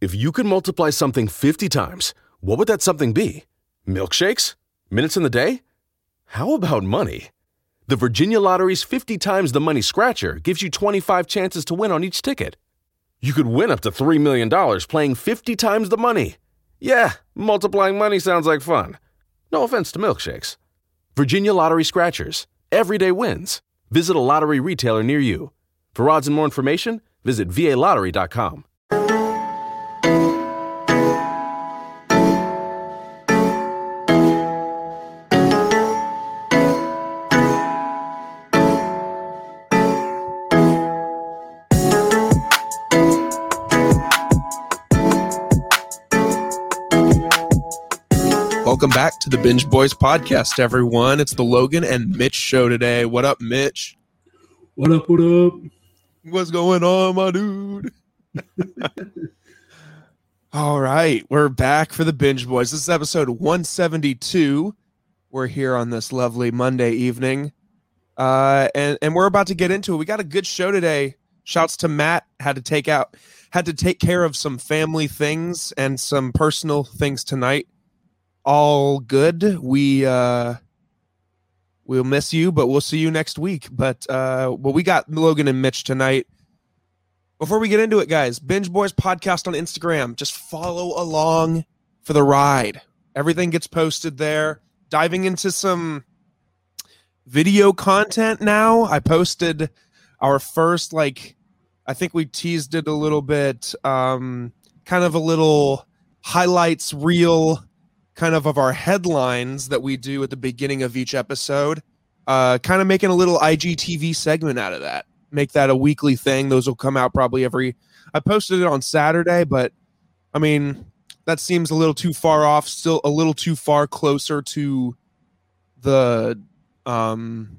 If you could multiply something 50 times, what would that something be? Milkshakes? Minutes in the day? How about money? The Virginia Lottery's 50 times the money scratcher gives you 25 chances to win on each ticket. You could win up to $3 million playing 50 times the money. Yeah, multiplying money sounds like fun. No offense to milkshakes. Virginia Lottery Scratchers. Everyday wins. Visit a lottery retailer near you. For odds and more information, visit VALottery.com. Welcome back to the Binge Boys podcast, everyone. It's the Logan and Mitch show today. What up, Mitch? What up? What up? What's going on, my dude? All right, we're back for the Binge Boys. This is episode 172. We're here on this lovely Monday evening, uh, and and we're about to get into it. We got a good show today. Shouts to Matt. Had to take out, had to take care of some family things and some personal things tonight all good. We uh we'll miss you, but we'll see you next week. But uh well we got Logan and Mitch tonight. Before we get into it, guys, Binge Boys podcast on Instagram. Just follow along for the ride. Everything gets posted there. Diving into some video content now. I posted our first like I think we teased it a little bit um kind of a little highlights reel kind of of our headlines that we do at the beginning of each episode. Uh, kind of making a little IGTV segment out of that. Make that a weekly thing. Those will come out probably every. I posted it on Saturday, but I mean that seems a little too far off. Still a little too far closer to the um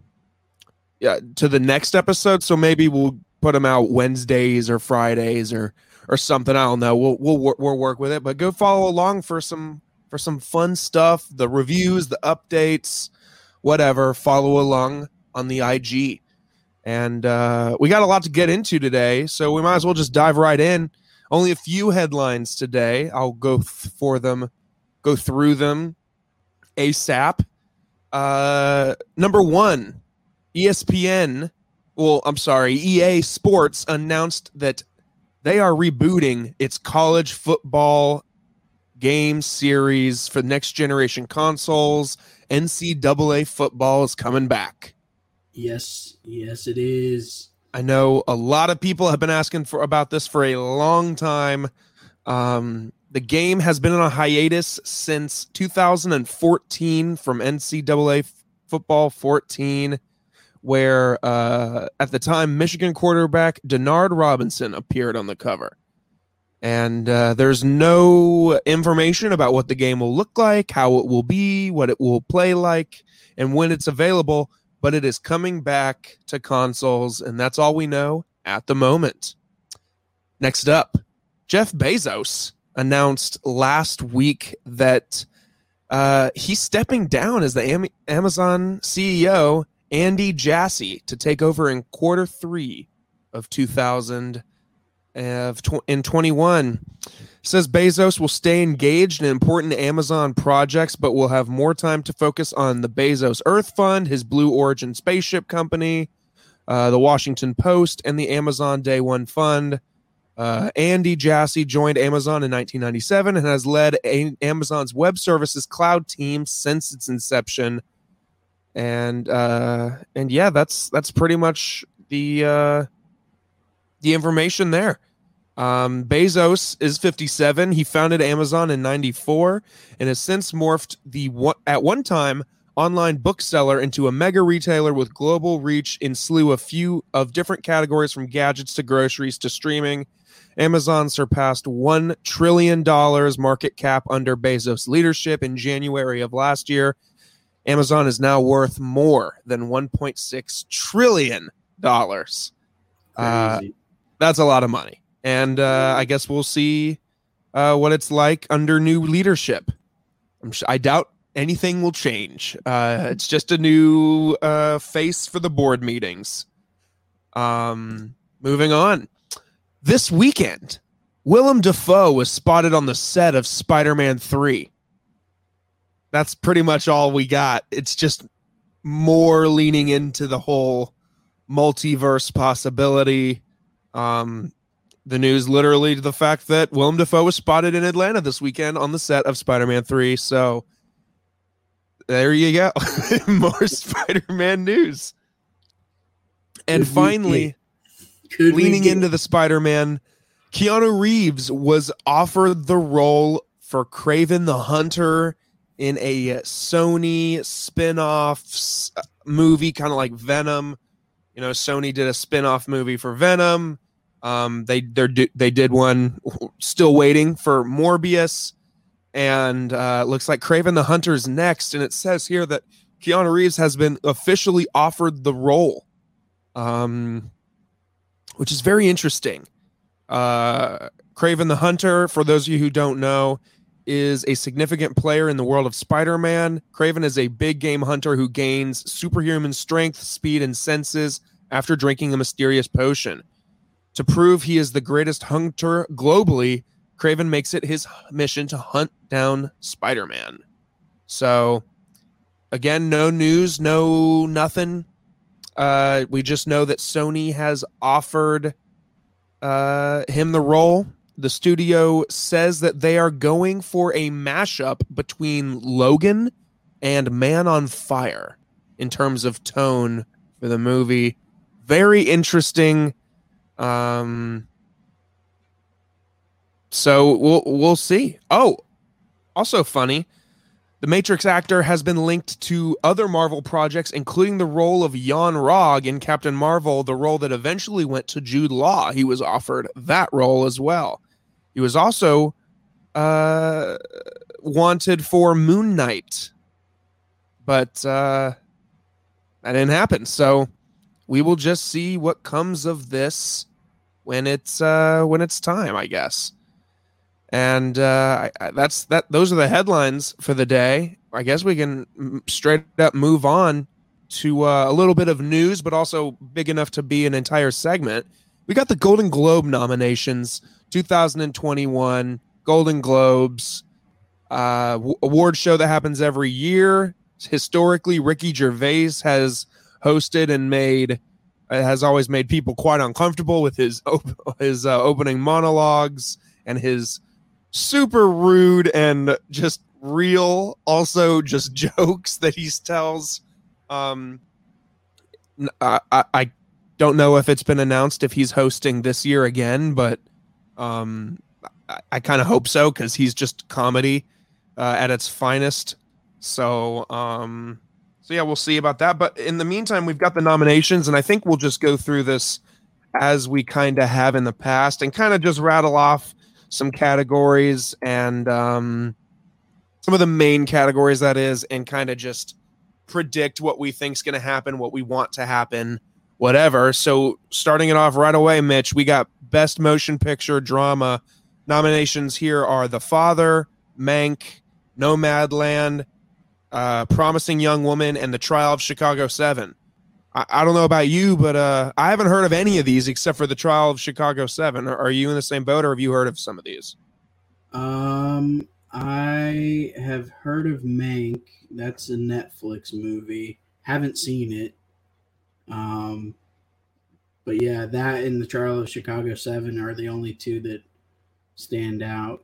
yeah to the next episode. So maybe we'll put them out Wednesdays or Fridays or or something. I don't know. We'll we'll we'll work with it. But go follow along for some for some fun stuff, the reviews, the updates, whatever. Follow along on the IG. And uh, we got a lot to get into today, so we might as well just dive right in. Only a few headlines today. I'll go th- for them, go through them ASAP. Uh, number one, ESPN. Well, I'm sorry, EA Sports announced that they are rebooting its college football game series for next generation consoles. NCAA football is coming back. Yes, yes, it is. I know a lot of people have been asking for about this for a long time. Um, the game has been on a hiatus since 2014 from NCAA football 14, where uh, at the time Michigan quarterback Denard Robinson appeared on the cover and uh, there's no information about what the game will look like, how it will be, what it will play like, and when it's available. But it is coming back to consoles, and that's all we know at the moment. Next up, Jeff Bezos announced last week that uh, he's stepping down as the Am- Amazon CEO, Andy Jassy, to take over in quarter three of 2000- of tw- in 21 says Bezos will stay engaged in important Amazon projects, but will have more time to focus on the Bezos Earth Fund, his Blue Origin spaceship company, uh, the Washington Post, and the Amazon Day One Fund. Uh, Andy Jassy joined Amazon in 1997 and has led a- Amazon's web services cloud team since its inception. And uh, and yeah, that's that's pretty much the uh, the information there. Um, Bezos is 57. He founded Amazon in 94 and has since morphed the at one time online bookseller into a mega retailer with global reach in slew a few of different categories from gadgets to groceries to streaming. Amazon surpassed $1 trillion market cap under Bezos' leadership in January of last year. Amazon is now worth more than $1.6 trillion. Uh, that's a lot of money. And uh, I guess we'll see uh, what it's like under new leadership. I'm sh- I doubt anything will change. Uh, it's just a new uh, face for the board meetings. Um, moving on. This weekend, Willem Dafoe was spotted on the set of Spider Man 3. That's pretty much all we got. It's just more leaning into the whole multiverse possibility. Um, the news literally to the fact that Willem Dafoe was spotted in Atlanta this weekend on the set of Spider Man 3. So there you go. more Spider Man news. And Could finally, leaning into the Spider-Man, Keanu Reeves was offered the role for Kraven the Hunter in a Sony spin-off movie, kind of like Venom. You know, Sony did a spin-off movie for Venom. Um, they they did one. Still waiting for Morbius, and uh, looks like Kraven the Hunter's next. And it says here that Keanu Reeves has been officially offered the role. Um, which is very interesting. Uh, Kraven the Hunter, for those of you who don't know, is a significant player in the world of Spider Man. Kraven is a big game hunter who gains superhuman strength, speed, and senses after drinking a mysterious potion. To prove he is the greatest hunter globally, Kraven makes it his mission to hunt down Spider Man. So, again, no news, no nothing. Uh, we just know that Sony has offered uh, him the role. The studio says that they are going for a mashup between Logan and Man on Fire in terms of tone for the movie. Very interesting. Um, so we'll we'll see. Oh, also funny. The Matrix actor has been linked to other Marvel projects, including the role of Yon-Rogg in Captain Marvel, the role that eventually went to Jude Law. He was offered that role as well. He was also uh, wanted for Moon Knight, but uh, that didn't happen. So we will just see what comes of this when it's uh, when it's time, I guess. And uh, I, I, that's that. Those are the headlines for the day. I guess we can mm, straight up move on to uh, a little bit of news, but also big enough to be an entire segment. We got the Golden Globe nominations, 2021 Golden Globes uh, award show that happens every year. Historically, Ricky Gervais has hosted and made uh, has always made people quite uncomfortable with his op- his uh, opening monologues and his super rude and just real also just jokes that he tells um I I don't know if it's been announced if he's hosting this year again but um i, I kind of hope so because he's just comedy uh, at its finest so um so yeah we'll see about that but in the meantime we've got the nominations and i think we'll just go through this as we kind of have in the past and kind of just rattle off some categories and um, some of the main categories that is, and kind of just predict what we think's going to happen, what we want to happen, whatever. So starting it off right away, Mitch, we got best motion picture drama nominations. Here are The Father, Mank, Nomadland, uh, Promising Young Woman, and The Trial of Chicago Seven. I, I don't know about you, but uh, I haven't heard of any of these except for the trial of Chicago Seven. Are, are you in the same boat, or have you heard of some of these? Um, I have heard of Mank. That's a Netflix movie. Haven't seen it. Um, but yeah, that and the Trial of Chicago Seven are the only two that stand out.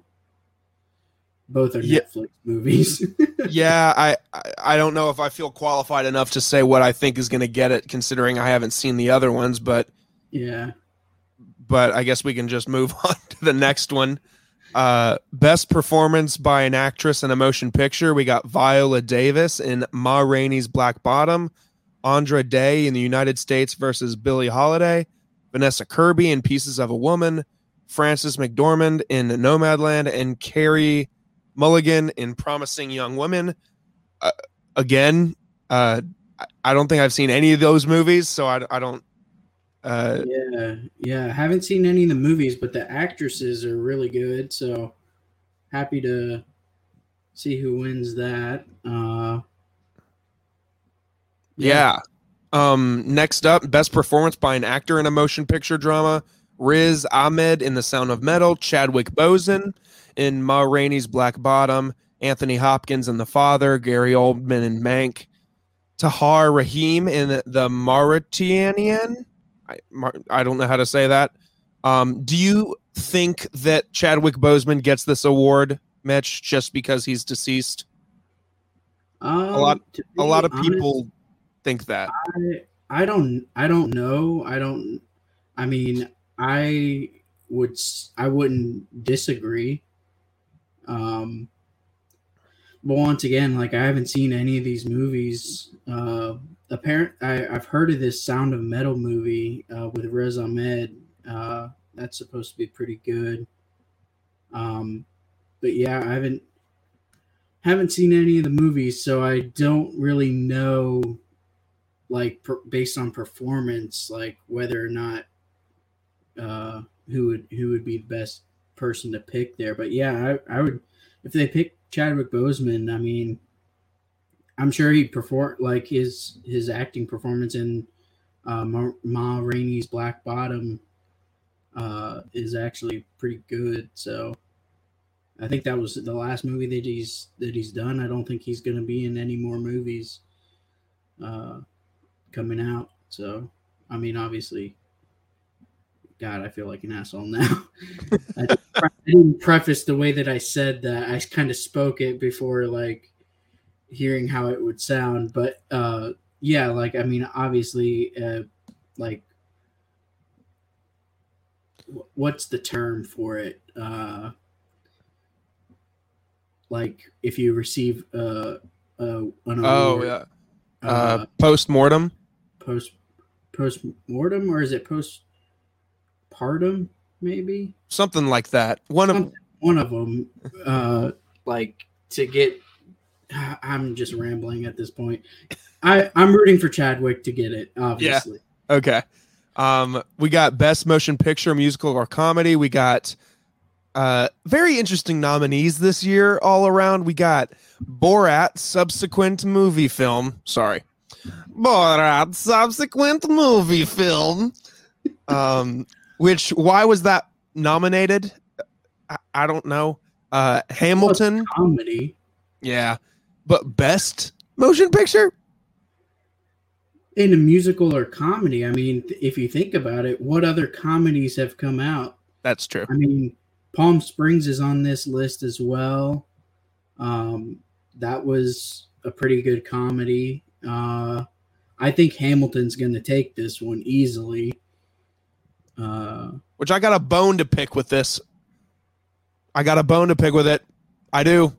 Both are Yeah. Netflix movies. yeah, I, I I don't know if I feel qualified enough to say what I think is going to get it, considering I haven't seen the other ones. But yeah. but I guess we can just move on to the next one. Uh, best performance by an actress in a motion picture. We got Viola Davis in Ma Rainey's Black Bottom, Andra Day in the United States versus Billie Holiday, Vanessa Kirby in Pieces of a Woman, Frances McDormand in Nomadland, and Carey Mulligan in Promising Young Women. Uh, again, uh, I- don't think I've seen any of those movies, so I, I don't. Uh, Yeah, yeah. Haven't seen any of the movies, but the actresses are really good. So happy to see who wins that. Uh, Yeah. Um, next up, best performance by an actor in a motion picture drama. Riz Ahmed in The Sound of Metal, Chadwick Boseman in Ma Rainey's Black Bottom, Anthony Hopkins in The Father, Gary Oldman in Mank, Tahar Rahim in The Mauritanian. I, Mar- I don't know how to say that. Um, do you think that Chadwick Boseman gets this award, Mitch, just because he's deceased? Um, A lot- A lot of honest, people think that. I, I don't I don't know. I don't I mean, I would I wouldn't disagree. Um but once again, like I haven't seen any of these movies. Uh apparent I, I've heard of this Sound of Metal movie uh with Riz Ahmed. Uh that's supposed to be pretty good. Um but yeah, I haven't haven't seen any of the movies, so I don't really know like per, based on performance, like whether or not uh, who would who would be the best person to pick there. But yeah, I, I would if they pick Chadwick Boseman. I mean, I'm sure he perform like his his acting performance in uh, Ma, Ma Rainey's Black Bottom uh, is actually pretty good. So I think that was the last movie that he's that he's done. I don't think he's going to be in any more movies. Uh, coming out. So, I mean, obviously, God, I feel like an asshole now. I, didn't pre- I didn't preface the way that I said that. I kind of spoke it before, like, hearing how it would sound. But, uh, yeah, like, I mean, obviously, uh, like, wh- what's the term for it? Uh, like, if you receive uh, uh, an Oh, yeah. Uh, Uh, Post mortem. post post mortem or is it post partum maybe Something like that. One of Something. one of them uh like to get i'm just rambling at this point i i'm rooting for chadwick to get it obviously Okay. Um, we got best motion picture, musical or comedy. We got uh very interesting nominees this year all around. We got Borat subsequent movie film. Sorry. Borat subsequent movie film. Um which why was that nominated? I, I don't know. Uh Hamilton. comedy Yeah. But best motion picture? in a musical or comedy i mean if you think about it what other comedies have come out That's true. I mean, Palm Springs is on this list as well. Um, that was a pretty good comedy. Uh, I think Hamilton's going to take this one easily. Uh, which I got a bone to pick with this. I got a bone to pick with it. I do.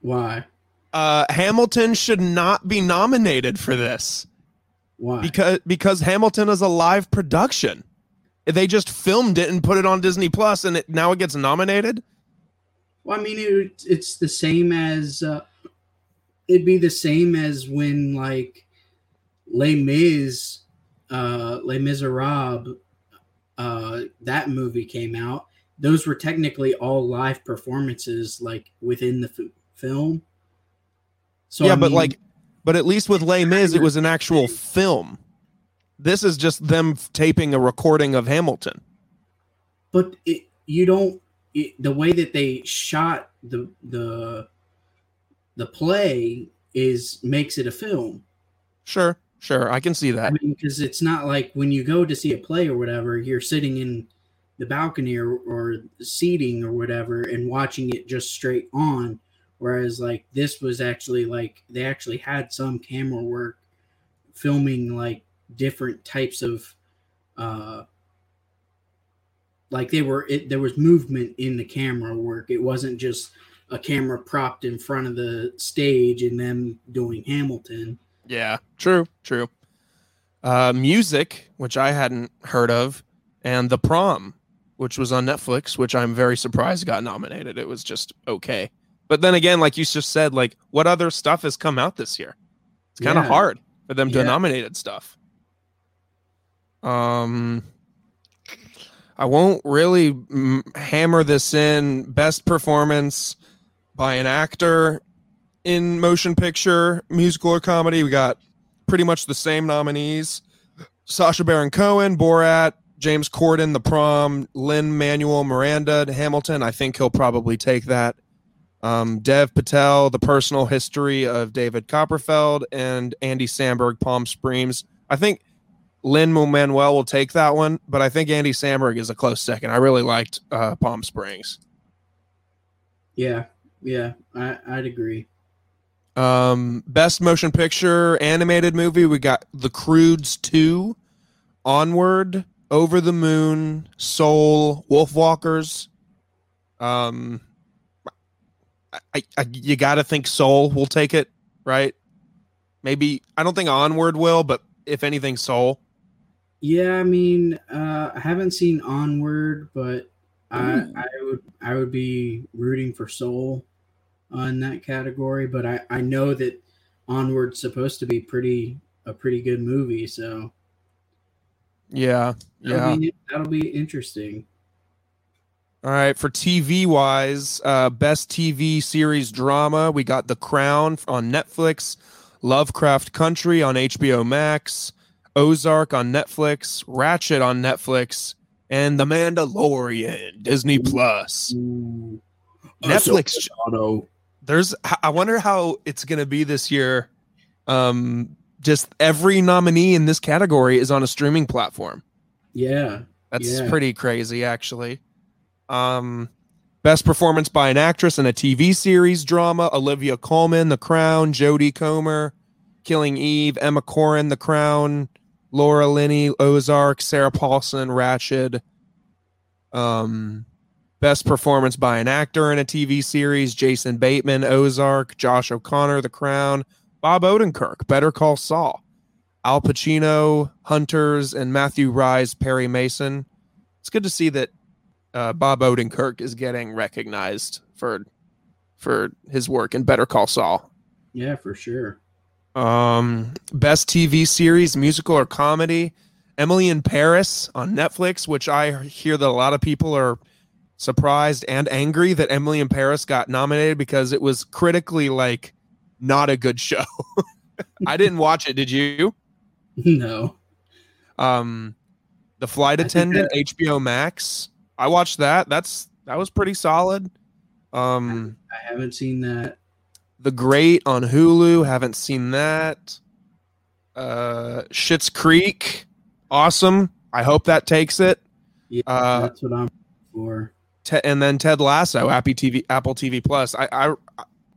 why? Uh, Hamilton should not be nominated for this Why? because because Hamilton is a live production. They just filmed it and put it on Disney Plus, and it now it gets nominated. well, I mean, it, it's the same as uh, it'd be the same as when like Les Mis, uh, Les Miserables, uh, that movie came out. Those were technically all live performances, like within the f- film. So yeah, I but mean, like, but at least with Les Mis, it was an actual film. This is just them taping a recording of Hamilton. but it, you don't it, the way that they shot the the the play is makes it a film. Sure, sure, I can see I that. mean, because it's not like when you go to see a play or whatever, you're sitting in the balcony or, or seating or whatever and watching it just straight on. Whereas, like, this was actually like they actually had some camera work filming like different types of, uh, like they were, it, there was movement in the camera work. It wasn't just a camera propped in front of the stage and them doing Hamilton. Yeah, true, true. Uh, music, which I hadn't heard of, and The Prom, which was on Netflix, which I'm very surprised got nominated. It was just okay. But then again, like you just said, like what other stuff has come out this year? It's kind of Yeah. hard for them to Yeah. nominated stuff. Um, I won't really mm, hammer this in. Best performance by an actor in motion picture, musical, or comedy. We got pretty much the same nominees: Sacha Baron Cohen, Borat, James Corden, The Prom, Lin Manuel Miranda, Hamilton. I think he'll probably take that. Um, Dev Patel, The Personal History of David Copperfield, and Andy Samberg, Palm Springs. I think Lin Manuel will take that one, but I think Andy Samberg is a close second. I really liked uh, Palm Springs. Yeah, yeah, I, I'd agree. Um, best motion picture animated movie, we got The Croods 2, Onward, Over the Moon, Soul, Wolfwalkers. Um, I, I you got to think Soul will take it, right? Maybe I don't think Onward will, but if anything, Soul. Yeah, I mean, uh, I haven't seen Onward, but I, I would I would be rooting for Soul on that category. But I, I know that Onward's supposed to be pretty a pretty good movie, so Yeah, that'll yeah. be, that'll be interesting. All right, for TV wise, uh, best TV series drama, we got The Crown on Netflix, Lovecraft Country on HBO Max, Ozark on Netflix, Ratched on Netflix, and The Mandalorian Disney Plus. Ooh. Netflix. There's, I wonder how it's gonna be this year. Um, just every nominee in this category is on a streaming platform. Yeah. That's Yeah. pretty crazy, actually. Um, best performance by an actress in a TV series drama: Olivia Colman, The Crown; Jodie Comer, Killing Eve; Emma Corrin, The Crown; Laura Linney, Ozark; Sarah Paulson, Ratched. Um, best performance by an actor in a TV series: Jason Bateman, Ozark; Josh O'Connor, The Crown; Bob Odenkirk, Better Call Saul; Al Pacino, Hunters, and Matthew Rhys, Perry Mason. It's good to see that uh, Bob Odenkirk is getting recognized for for his work in Better Call Saul. Yeah, for sure. Um, best TV series, musical or comedy: Emily in Paris on Netflix, which I hear that a lot of people are surprised and angry that Emily in Paris got nominated because it was critically like not a good show. I didn't watch it. Did you? No. Um, the flight I attendant, HBO Max. I watched that. That's that was pretty solid. Um, I haven't seen that. The Great on Hulu. Haven't seen that. Uh, Schitt's Creek. Awesome. I hope that takes it. Yeah, Uh, that's what I'm for. Te- and then Ted Lasso, Apple TV, Apple TV Plus. I, I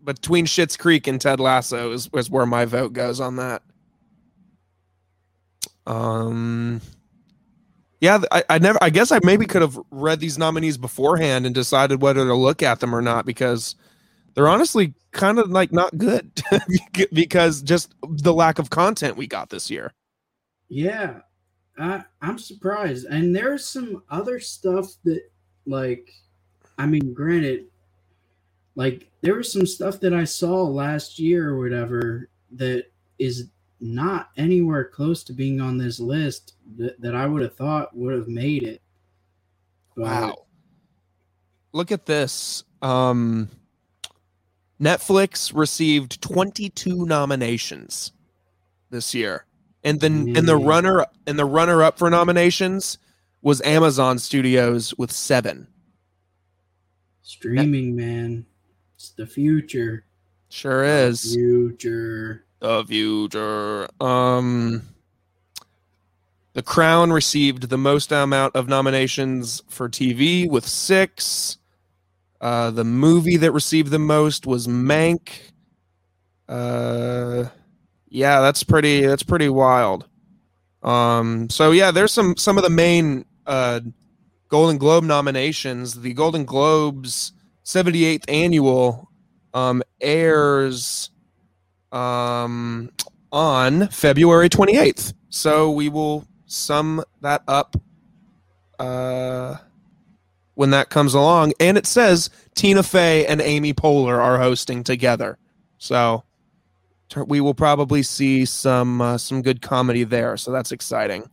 between Schitt's Creek and Ted Lasso is, is where my vote goes on that. Um, yeah, I, I never. I guess I maybe could have read these nominees beforehand and decided whether to look at them or not because they're honestly kind of like not good because just the lack of content we got this year. Yeah, I I'm surprised. And there's some other stuff that, like, I mean, granted, like there was some stuff that I saw last year or whatever that is not anywhere close to being on this list that, that I would have thought would have made it. But, Wow. Look at this. Um Netflix received 22 nominations this year. And then and the runner and the runner up for nominations was Amazon Studios with 7. Streaming, man, it's the future. Sure is. Future. The future. Um The Crown received the most amount of nominations for TV with 6. Uh, the movie that received the most was Mank. Uh, yeah, that's pretty. That's pretty wild. Um, so yeah, there's some some of the main uh, Golden Globe nominations. The Golden Globes 78th annual um, airs um, on February 28th. So we will sum that up uh, when that comes along. And it says Tina Fey and Amy Poehler are hosting together. So we will probably see some uh, some good comedy there. So that's exciting.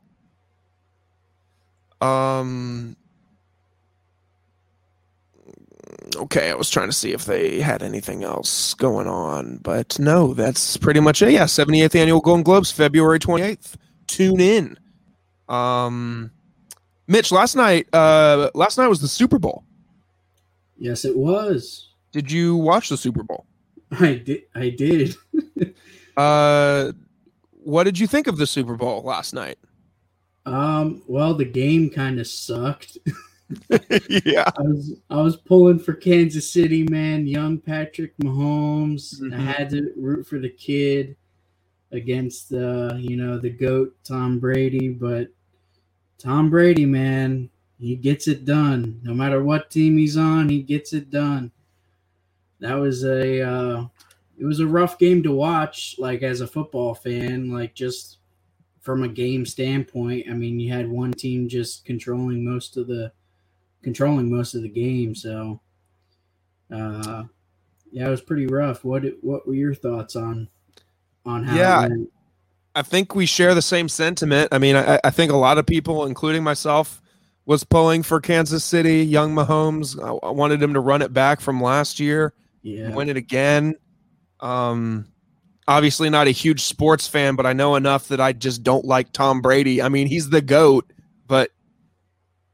Um. Okay, I was trying to see if they had anything else going on, but no, that's pretty much it. Yeah, 78th annual Golden Globes, February 28th. Tune in. Um, Mitch, last night, uh, last night was the Super Bowl. Yes, it was. Did you watch the Super Bowl? I did. I did. uh, what did you think of the Super Bowl last night? Um. Well, the game kind of sucked. yeah, I was I was pulling for Kansas City, man. Young Patrick Mahomes. Mhm. I had to root for the kid against the you know the goat Tom Brady, but Tom Brady, man, he gets it done. No matter what team he's on, he gets it done. That was a uh, it was a rough game to watch, like as a football fan, like just from a game standpoint. I mean, you had one team just controlling most of the controlling most of the game, so uh, yeah, it was pretty rough. What what were your thoughts on on how? it Yeah, went? I think we share the same sentiment. I mean, I, I think a lot of people, including myself, was pulling for Kansas City. Young Mahomes, I, I wanted him to run it back from last year, yeah, win it again. Um, obviously not a huge sports fan, but I know enough that I just don't like Tom Brady. I mean, he's the goat, but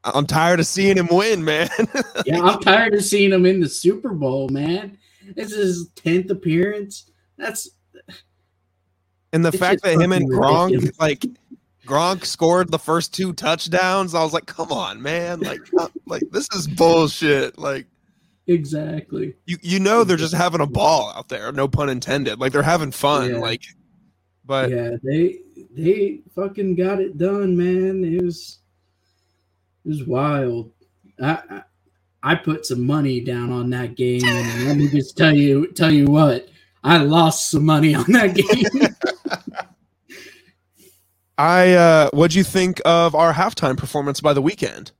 I'm tired of seeing him win, man. yeah. I'm tired of seeing him in the Super Bowl, man. This is his tenth appearance. That's and the It's fact that him and Gronk, ridiculous. like Gronk, scored the first two touchdowns, I was like, "Come on, man! Like, uh, like this is bullshit!" Like, exactly. you you know they're just having a ball out there, no pun intended. Like they're having fun. Yeah. Like, but yeah, they they fucking got it done, man. It was it was wild. I, I I put some money down on that game, and let me just tell you tell you what, I lost some money on that game. I uh what'd you think of our halftime performance by the Weeknd?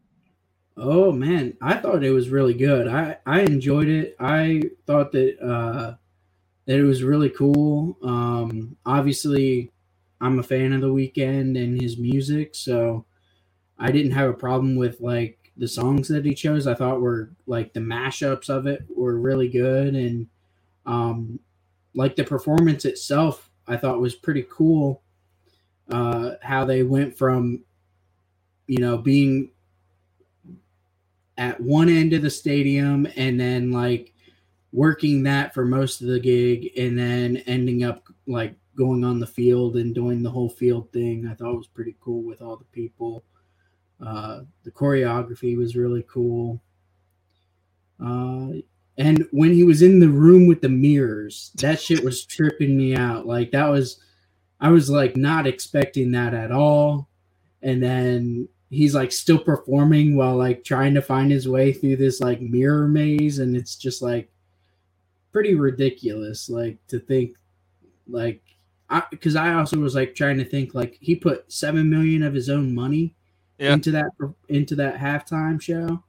oh man, I thought it was really good. I I enjoyed it. I thought that uh that it was really cool. Um obviously I'm a fan of the Weeknd and his music, so I didn't have a problem with like the songs that he chose. I thought were like the mashups of it were really good and um like the performance itself I thought was pretty cool. Uh how they went from you know being at one end of the stadium and then like working that for most of the gig and then ending up like going on the field and doing the whole field thing. I thought was pretty cool with all the people. Uh, the choreography was really cool. Uh, and when he was in the room with the mirrors, that shit was tripping me out. Like that was, I was like not expecting that at all. And then he's like still performing while like trying to find his way through this like mirror maze, and it's just like pretty ridiculous. Like to think, like, I because I also was like trying to think like he put seven million of his own money Yeah. into that into that halftime show.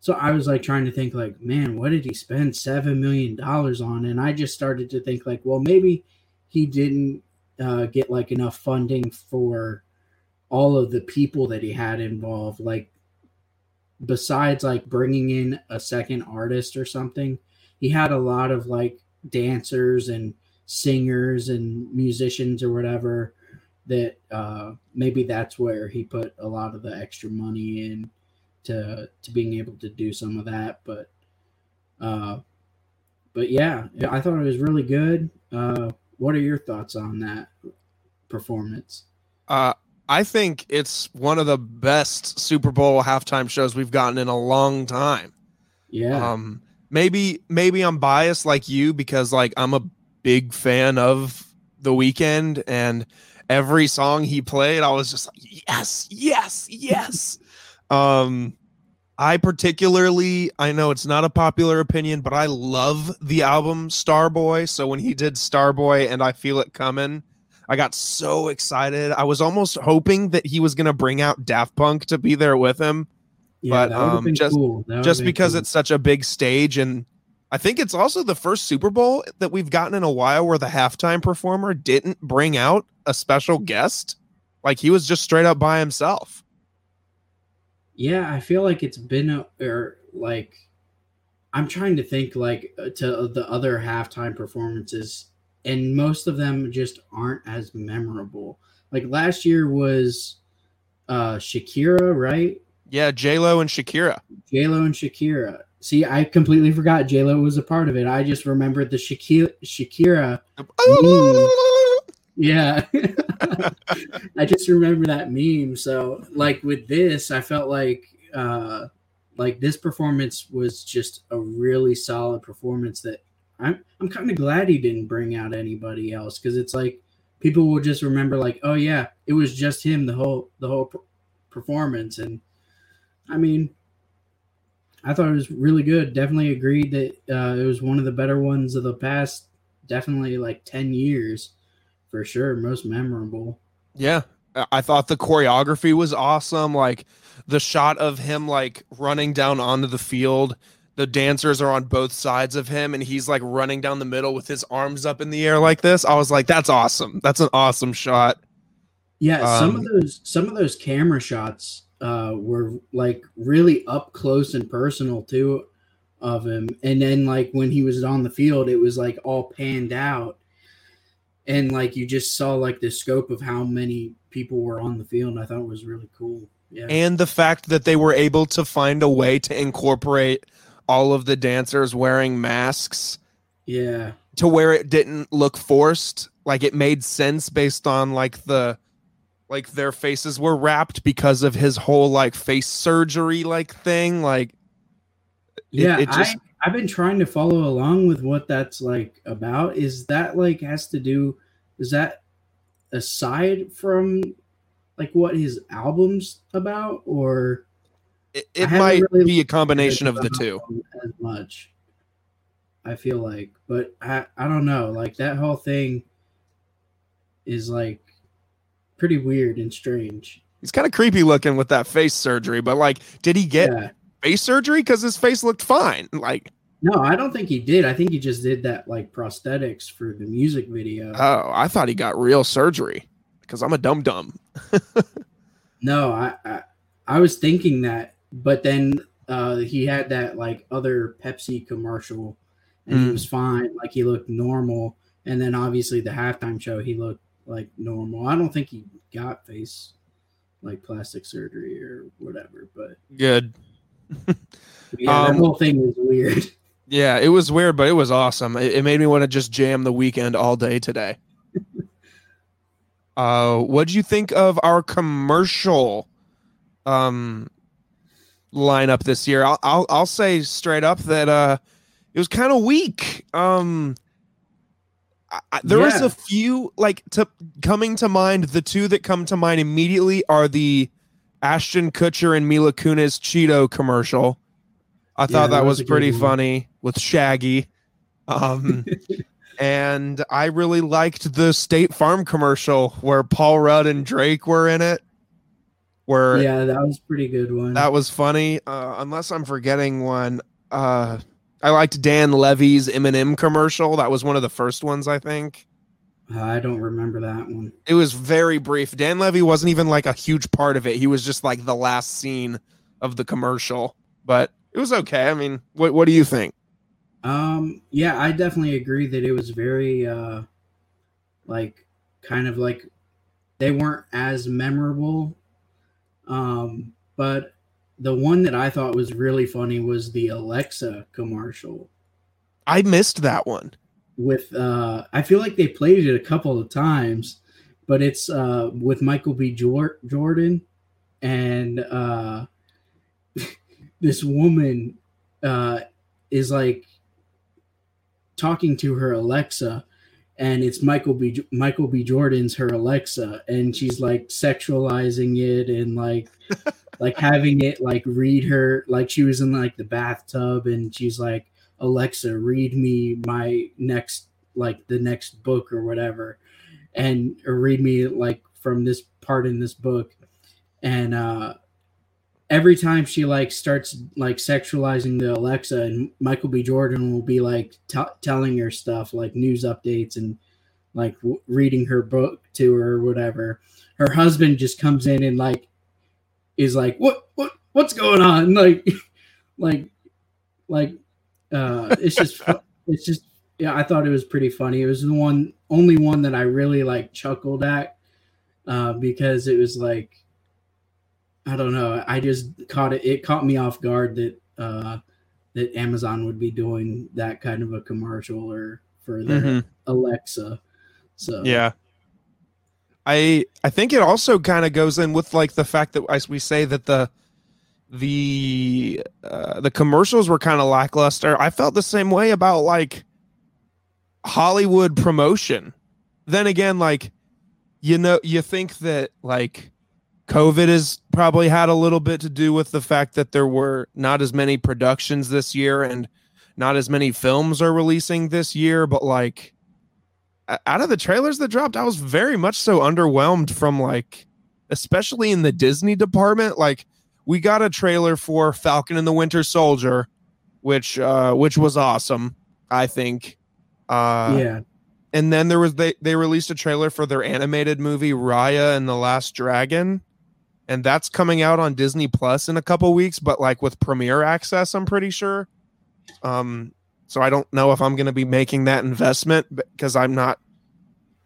So I was like trying to think like, man, what did he spend seven million dollars on? And I just started to think like, well, maybe he didn't uh, get like enough funding for all of the people that he had involved. Like besides like bringing in a second artist or something, he had a lot of like dancers and singers and musicians or whatever that uh maybe that's where he put a lot of the extra money in to to being able to do some of that but uh but yeah i thought it was really good uh what are your thoughts on that performance Uh, I think it's one of the best Super Bowl halftime shows we've gotten in a long time. yeah Um, maybe maybe I'm biased like you because like I'm a big fan of the Weeknd and every song he played, I was just like, yes, yes, yes. Um, I particularly, I know it's not a popular opinion, but I love the album Starboy. So when he did Starboy and I Feel It Coming, I got so excited. I was almost hoping that he was going to bring out Daft Punk to be there with him yeah but, um, just- cool. Just because cool. it's such a big stage and I think it's also the first Super Bowl that we've gotten in a while where the halftime performer didn't bring out a special guest. Like he was just straight up by himself. Yeah, I feel like it's been a, or like I'm trying to think like uh, to the other halftime performances, and most of them just aren't as memorable. Like last year was uh Shakira, right? Yeah, J Lo and Shakira. J Lo and Shakira. See, I completely forgot J Lo was a part of it. I just remembered the Shakira. Shakira. Yeah, I just remember that meme. So, like with this, I felt like uh like this performance was just a really solid performance. That I'm I'm kind of glad he didn't bring out anybody else because it's like people will just remember like, oh yeah, it was just him the whole the whole performance. And I mean, I thought it was really good. Definitely agreed that uh, it was one of the better ones of the past, definitely like 10 years for sure. Most memorable. Yeah. I thought the choreography was awesome. Like the shot of him like running down onto the field. The dancers are on both sides of him and he's like running down the middle with his arms up in the air like this. I was like, that's awesome. That's an awesome shot. Yeah, um, some of those some of those camera shots uh, were like really up close and personal too of him. And then like when he was on the field, it was like all panned out. And like you just saw like the scope of how many people were on the field. I thought it was really cool. Yeah. And the fact that they were able to find a way to incorporate all of the dancers wearing masks. Yeah. To where it didn't look forced. Like it made sense based on like the like their faces were wrapped because of his whole like face surgery like thing like yeah it, it just I, i've been trying to follow along with what that's like about is that like has to do is that aside from like what his album's about or it, it might really be a combination of the two as much i feel like but i i don't know like that whole thing is like pretty weird and strange. He's kind of creepy looking with that face surgery, but like, did he get yeah. Face surgery? Because his face looked fine. Like, no, I don't think he did. I think he just did that like prosthetics for the music video. Oh, I thought he got real surgery because I'm a dumb dumb. no, I, I, I was thinking that, but then uh, he had that like other Pepsi commercial, and mm. he was fine. Like he looked normal, and then obviously the halftime show he looked like normal. I don't think he got face like plastic surgery or whatever, but good. Yeah, um, that whole thing was weird. Yeah, it was weird, but it was awesome. It, it made me want to just jam the Weeknd all day today. uh, what do you think of our commercial um lineup this year? I'll I'll, I'll say straight up that uh it was kind of weak. Um I, there yeah. was a few like to coming to mind. The two that come to mind immediately are the Ashton Kutcher and Mila Kunis Cheeto commercial. I thought yeah, that, was, was pretty funny with Shaggy. Um, and I really liked the State Farm commercial where Paul Rudd and Drake were in it. Where yeah, that was pretty good one. That was funny. Uh, unless I'm forgetting one. Uh, I liked Dan Levy's M&M commercial. That was one of the first ones, I think. I don't remember that one. It was very brief. Dan Levy wasn't even like a huge part of it. He was just like the last scene of the commercial, but it was okay. I mean, what what do you think? Um, yeah, I definitely agree that it was very uh like kind of like they weren't as memorable. Um, but the one that I thought was really funny was the Alexa commercial. I missed that one. With uh I feel like they played it a couple of times, but it's uh with Michael B. Jordan and uh this woman uh is like talking to her Alexa and it's Michael B. Michael B. Jordan's her Alexa, and she's like sexualizing it and like like having it like read her like she was in like the bathtub and she's like alexa read me my next like the next book or whatever. And or read me like from this part in this book. And uh every time she like starts like sexualizing the alexa and michael b. Jordan will be like t- telling her stuff like news updates and like w- reading her book to her or whatever. Her husband just comes in and like is like, what what what's going on? Like like like uh it's just it's just yeah, I thought it was pretty funny. It was the one only one that I really like chuckled at uh because it was like I don't know. I just caught it. It caught me off guard that uh, that Amazon would be doing that kind of a commercial or for their Mhm. Alexa. So Yeah. I I think it also kind of goes in with like the fact that as we say that the the uh, the commercials were kind of lackluster. I felt the same way about like Hollywood promotion. Then again, like you know, you think that like COVID has probably had a little bit to do with the fact that there were not as many productions this year and not as many films are releasing this year, but like out of the trailers that dropped, I was very much so underwhelmed from like, especially in the Disney department. Like, we got a trailer for Falcon and the Winter Soldier, which uh, which was awesome, I think. Uh, yeah, and then there was they they released a trailer for their animated movie Raya and the Last Dragon, and that's coming out on Disney Plus in a couple weeks, but like with premiere access, I'm pretty sure. Um, so I don't know if I'm going to be making that investment because I'm not.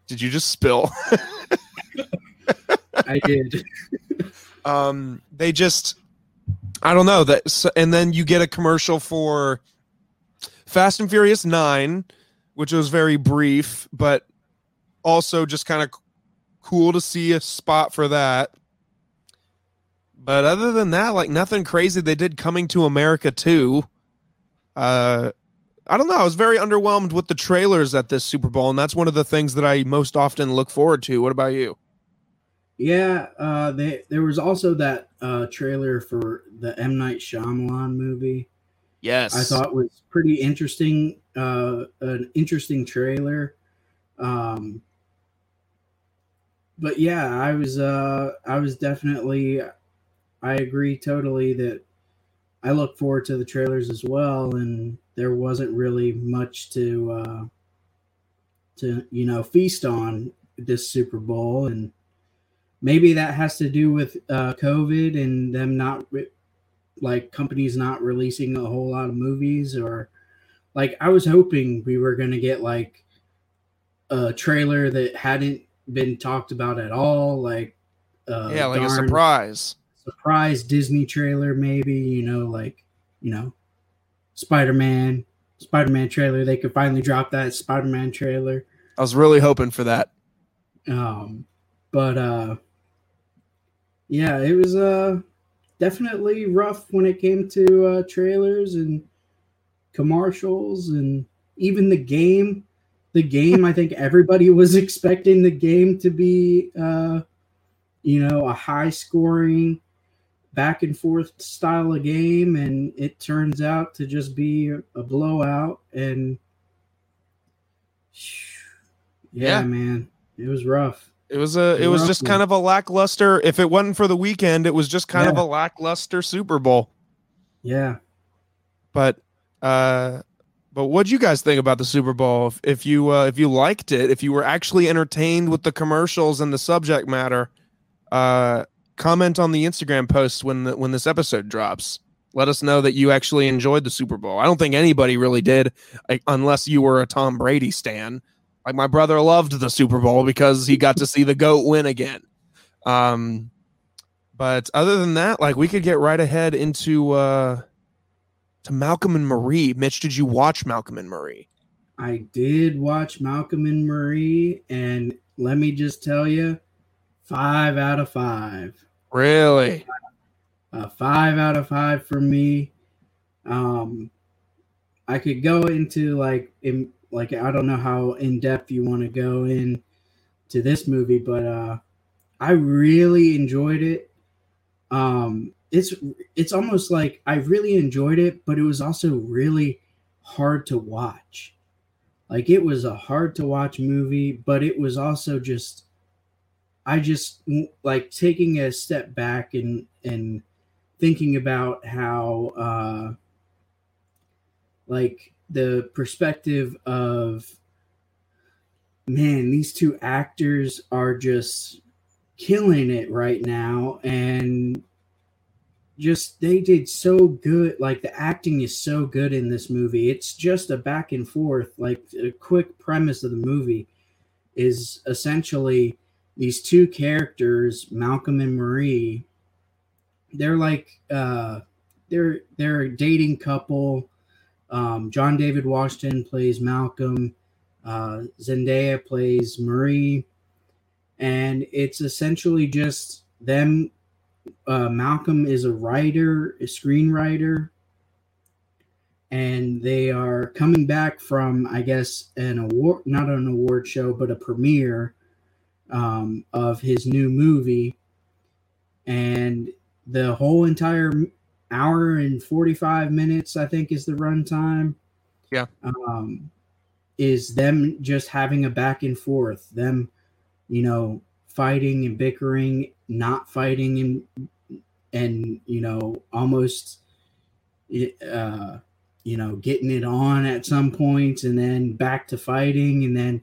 Did you just spill? I did. um they just i don't know that and then you get a commercial for fast and furious 9 which was very brief but also just kind of cool to see a spot for that but other than that like nothing crazy they did coming to america too uh I don't know. I was very underwhelmed with the trailers at this Super Bowl, and that's one of the things that I most often look forward to. What about you? Yeah, uh, they, there was also that uh, trailer for the M Night Shyamalan movie. Yes, I thought was pretty interesting. Uh, an interesting trailer. Um, but yeah, I was uh, I was definitely. I agree totally that I look forward to the trailers as well, and there wasn't really much to uh, to you know feast on this Super Bowl, and maybe that has to do with uh, COVID and them not re- like companies not releasing a whole lot of movies, or like I was hoping we were gonna get like a trailer that hadn't been talked about at all, like uh, yeah, like a surprise. surprise Disney trailer, maybe, you know, like, you know, Spider Man, Spider Man trailer. They could finally drop that Spider Man trailer. I was really hoping for that. Um, but uh yeah, it was uh definitely rough when it came to uh trailers and commercials and even the game. The game, I think everybody was expecting the game to be uh you know, a high scoring back and forth style of game and it turns out to just be a blowout and yeah, Yeah. man it was rough It was a it was just kind of a lackluster if it wasn't for the Weeknd, it was just kind of a lackluster Super Bowl. yeah But uh but what'd you guys think about the Super Bowl? If, if you uh, if you liked it, if you were actually entertained with the commercials and the subject matter, uh comment on the Instagram post when the, when this episode drops. Let us know that you actually enjoyed the Super Bowl. I don't think anybody really did, like, unless you were a Tom Brady stan. Like my brother loved the Super Bowl because he got to see the goat win again. Um, but other than that, like we could get right ahead into uh to Malcolm and Marie. Mitch, did you watch Malcolm and Marie? I did watch Malcolm and Marie, and let me just tell you, five out of five. Really? A five out of five for me. Um, I could go into like in like I don't know how in depth you want to go in to this movie, but uh, I really enjoyed it. Um, it's it's almost like I really enjoyed it, but it was also really hard to watch. Like it was a hard to watch movie, but it was also just I just like taking a step back and and thinking about how uh like the perspective of man these two actors are just killing it right now and just they did so good. Like the acting is so good in this movie. It's just a back and forth. Like a quick premise of the movie is essentially these two characters malcolm and marie they're like uh, they're they're a dating couple. Um, John David Washington plays Malcolm. Uh, Zendaya plays Marie, and it's essentially just them. Uh, Malcolm is a writer, a screenwriter, and they are coming back from, I guess, an award, not an award show, but a premiere um, of his new movie, and the whole entire hour and 45 minutes i think is the runtime Yeah. um is them just having a back and forth them you know fighting and bickering not fighting and and you know almost uh you know getting it on at some points and then back to fighting and then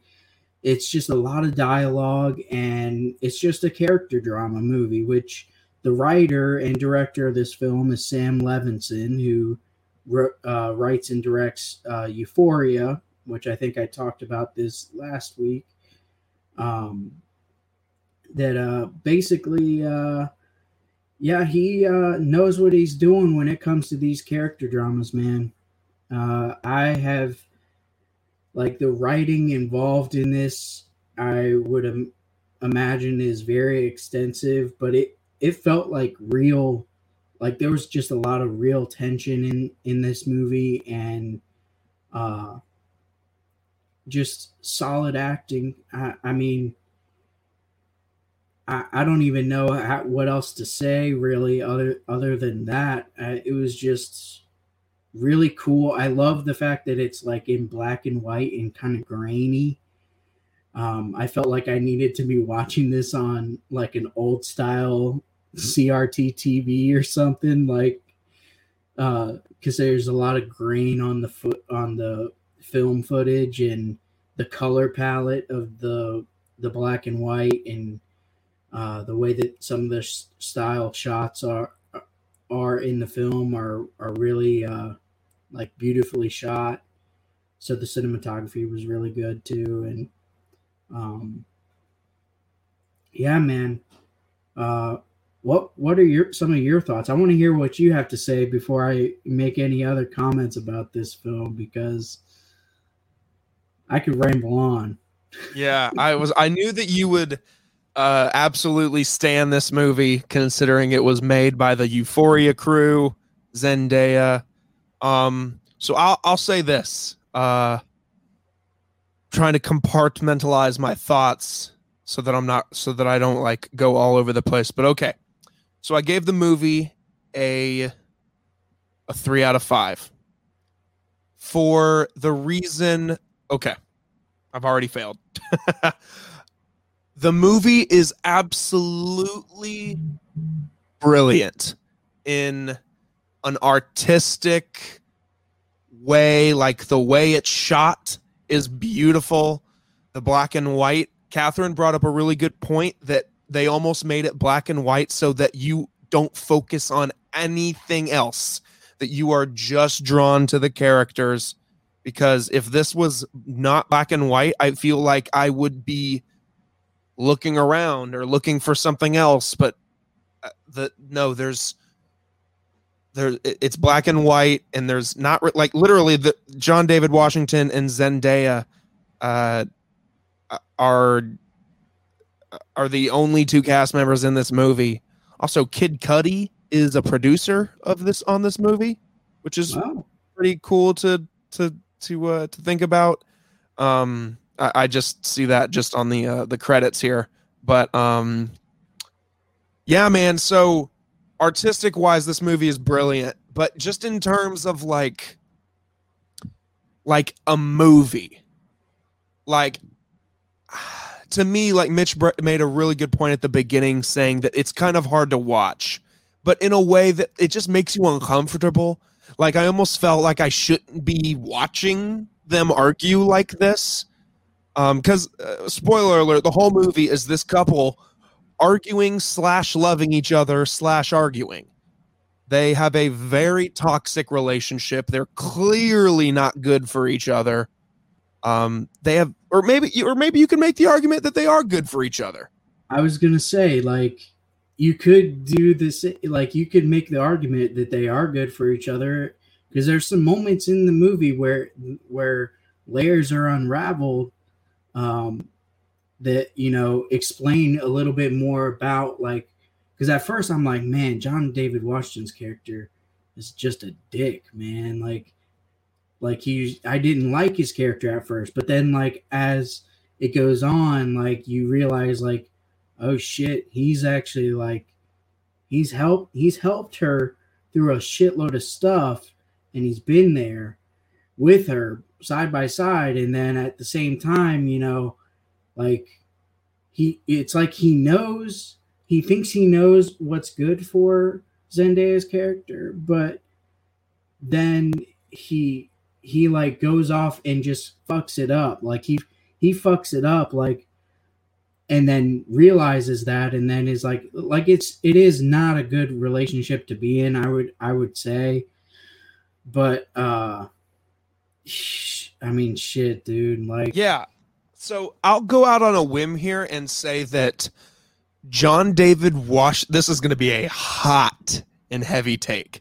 it's just a lot of dialogue and it's just a character drama movie which the writer and director of this film is Sam Levinson, who uh, writes and directs uh, Euphoria, which I think I talked about this last week. Um, that uh, basically, uh, yeah, he uh, knows what he's doing when it comes to these character dramas, man. Uh, I have like the writing involved in this. I would Im- imagine is very extensive, but it it felt like real like there was just a lot of real tension in in this movie and uh just solid acting. I, I mean I, I don't even know how, what else to say really other other than that. Uh, it was just really cool. I love the fact that it's like in black and white and kind of grainy. Um, I felt like I needed to be watching this on like an old style CRT TV or something like uh because there's a lot of grain on the foot on the film footage and the color palette of the the black and white and uh the way that some of the style shots are are in the film are are really uh like beautifully shot. So the cinematography was really good too and um yeah man. Uh what what are your some of your thoughts? I want to hear what you have to say before I make any other comments about this film because I could ramble on. Yeah, I was. I knew that you would uh, absolutely stand this movie, considering it was made by the Euphoria crew, Zendaya. Um, so I'll I'll say this. Uh, trying to compartmentalize my thoughts so that I'm not so that I don't like go all over the place. But okay, so I gave the movie a a three out of five for the reason. Okay, I've already failed. the movie is absolutely brilliant in an artistic way like the way it's shot is beautiful the black and white catherine brought up a really good point that they almost made it black and white so that you don't focus on anything else that you are just drawn to the characters. Because if this was not black and white i feel like i would be looking around or looking for something else but uh, the no there's there it's black and white and there's not like literally the John David Washington and Zendaya uh are are the only two cast members in this movie. Also Kid Cudi is a producer of this on this movie which is Wow. pretty cool to to to uh to think about. Um i, I just see that just on the uh the credits here. But um yeah man so artistic wise this movie is brilliant. But just in terms of like like a movie like to me like mitch made a really good point at the beginning saying that it's kind of hard to watch but in a way that it just makes you uncomfortable. Like i almost felt like i shouldn't be watching them argue like this um because uh, spoiler alert the whole movie is this couple arguing slash loving each other slash arguing. They have a very toxic relationship. They're clearly not good for each other. Um they have or maybe or maybe you can make the argument that they are good for each other. I was gonna say, like, you could do this like you could make the argument that they are good for each other because there's some moments in the movie where where layers are unraveled um that you know explain a little bit more about like because at first i'm like man john david washington's character is just a dick man. Like like he i didn't like his character at first but then like as it goes on like you realize like oh shit he's actually like he's helped he's helped her through a shitload of stuff and he's been there with her side by side and then at the same time you know like he it's like he knows he thinks he knows what's good for Zendaya's character but then he he like goes off and just fucks it up. Like he he fucks it up like and then realizes that and then is like like it's it is not a good relationship to be in i would i would say. But uh i mean shit dude like yeah. So i'll go out on a whim here and say that john david wash this is going to be a hot and heavy take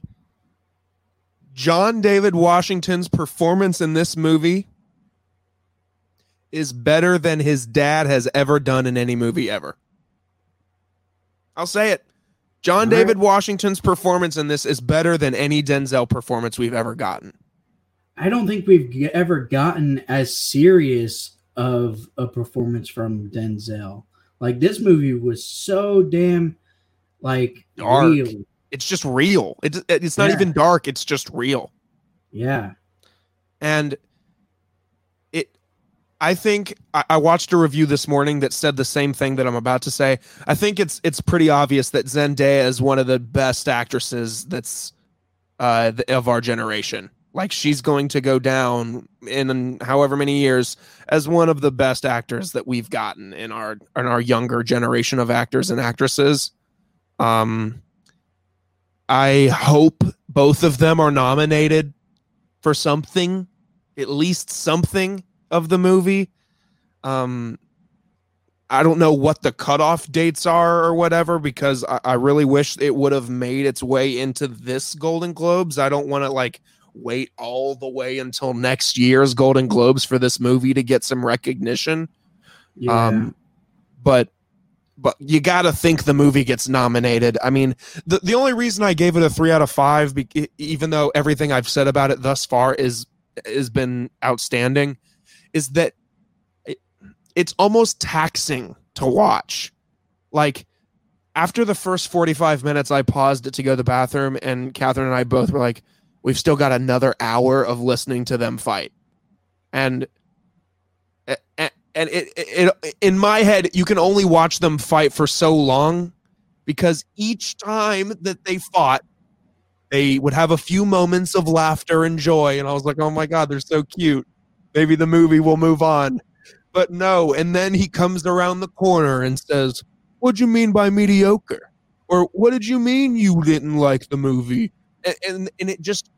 john david washington's performance in this movie is better than his dad has ever done in any movie ever. I'll say it. John right. David Washington's performance in this is better than any Denzel performance we've ever gotten. I don't think we've ever gotten as serious of a performance from Denzel. Like this movie was so damn like dark. Real. It's just real. It's it's not yeah. even dark. It's just real. Yeah. And it, I think I watched a review this morning that said the same thing that I'm about to say. I think it's it's pretty obvious that Zendaya is one of the best actresses that's uh, of our generation. Like she's going to go down in however many years as one of the best actors that we've gotten in our in our younger generation of actors and actresses. Um, I hope both of them are nominated for something, at least something of the movie. Um, I don't know what the cutoff dates are or whatever because I, I really wish it would have made its way into this Golden Globes. I don't want to like wait all the way until next year's Golden Globes for this movie to get some recognition. Yeah. Um, but but you got to think the movie gets nominated. I mean, the the only reason I gave it a 3 out of 5 be, even though everything I've said about it thus far is has been outstanding is that it, it's almost taxing to watch. Like after the first 45 minutes, I paused it to go to the bathroom, and Catherine and I both were like, we've still got another hour of listening to them fight. And and, it, it, it in my head, you can only watch them fight for so long because each time that they fought, they would have a few moments of laughter and joy. And I was like, oh my God, they're so cute maybe the movie will move on. But no, and then he comes around the corner and says, What'd you mean by mediocre? Or what did you mean you didn't like the movie? And and, and it just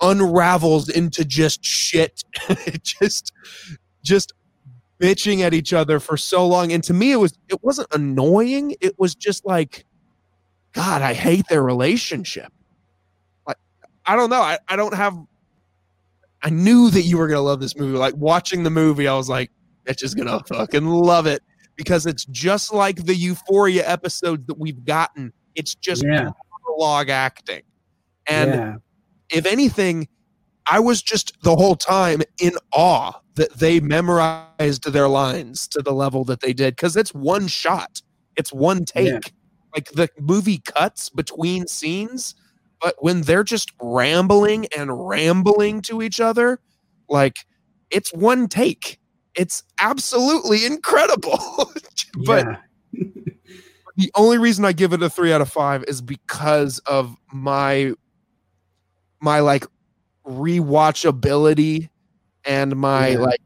unravels into just shit. It just just bitching at each other for so long. And to me it was it wasn't annoying. It was just like, God, I hate their relationship. Like I don't know. I, I don't have I knew that you were gonna love this movie. Like watching the movie, I was like, "Bitch is gonna fucking love it," because it's just like the Euphoria episodes that we've gotten. It's just yeah. monologue acting, and yeah. if anything, I was just the whole time in awe that they memorized their lines to the level that they did because it's one shot, it's one take. Yeah. Like the movie cuts between scenes but when they're just rambling and rambling to each other, like it's one take. It's absolutely incredible. but the only reason I give it a three out of five is because of my my like rewatchability and my yeah. like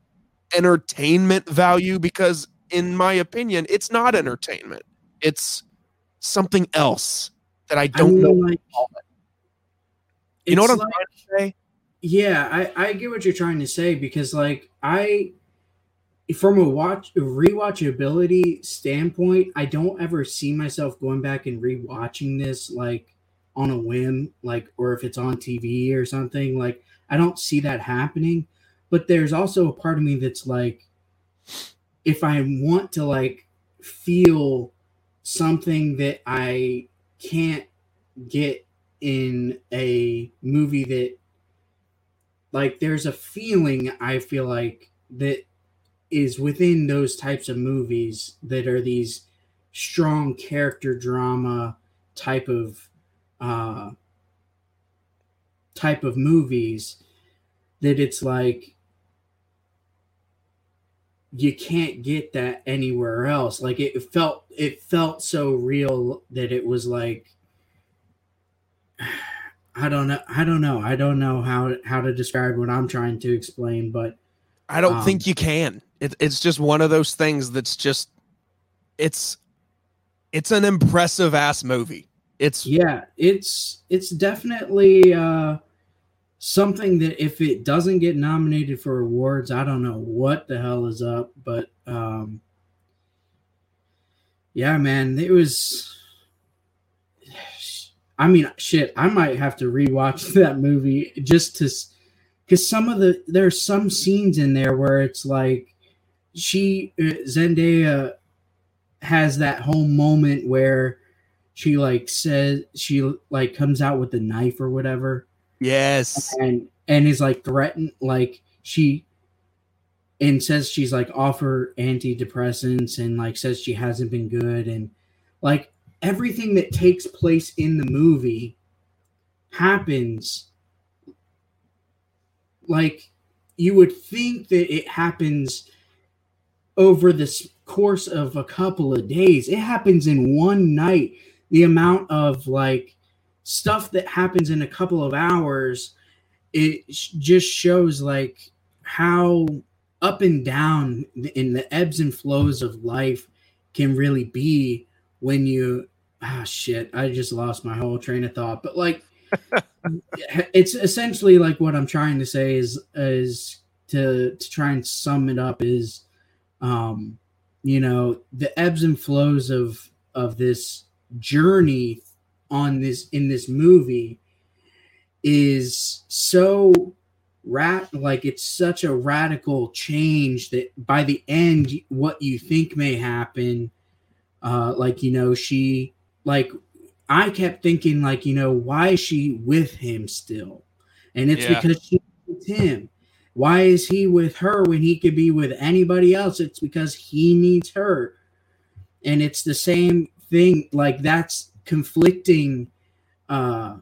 entertainment value because in my opinion it's not entertainment it's something else that i don't I mean, know like, you know what I'm like, trying to say? Yeah, I, I get what you're trying to say because like I from a watch rewatchability standpoint, I don't ever see myself going back and rewatching this like on a whim, like or if it's on TV or something. Like I don't see that happening. But there's also a part of me that's like, if I want to like feel something that I can't get in a movie that like there's a feeling I feel like that is within those types of movies that are these strong character drama type of uh type of movies that it's like you can't get that anywhere else like it felt it felt so real that it was like i don't know i don't know i don't know how how to describe what i'm trying to explain but I don't Um, think you can. It, it's just one of those things that's just it's it's an impressive ass movie. It's yeah it's it's definitely uh something that if it doesn't get nominated for awards i don't know what the hell is up but um yeah man it was i mean shit i might have to rewatch that movie just to because some of the there's some scenes in there where it's like she uh, zendaya has that whole moment where she like says she like comes out with a knife or whatever. Yes. and and is like threatened like she and says she's like offer antidepressants and like says she hasn't been good. And like everything that takes place in the movie happens. Like you would think that it happens over this course of a couple of days. It happens in one night the amount of like stuff that happens in a couple of hours it sh- just shows like how up and down in the ebbs and flows of life can really be when you ah shit i just lost my whole train of thought but like it's essentially like what i'm trying to say is is to to try and sum it up is um you know the ebbs and flows of of this journey on this in this movie is so rat like it's such a radical change that by the end what you think may happen uh like you know she like i kept thinking like you know why is she with him still? And it's Yeah. because she's with him. Why is he with her when he could be with anybody else? It's because he needs her. And it's the same thing like that's conflicting uh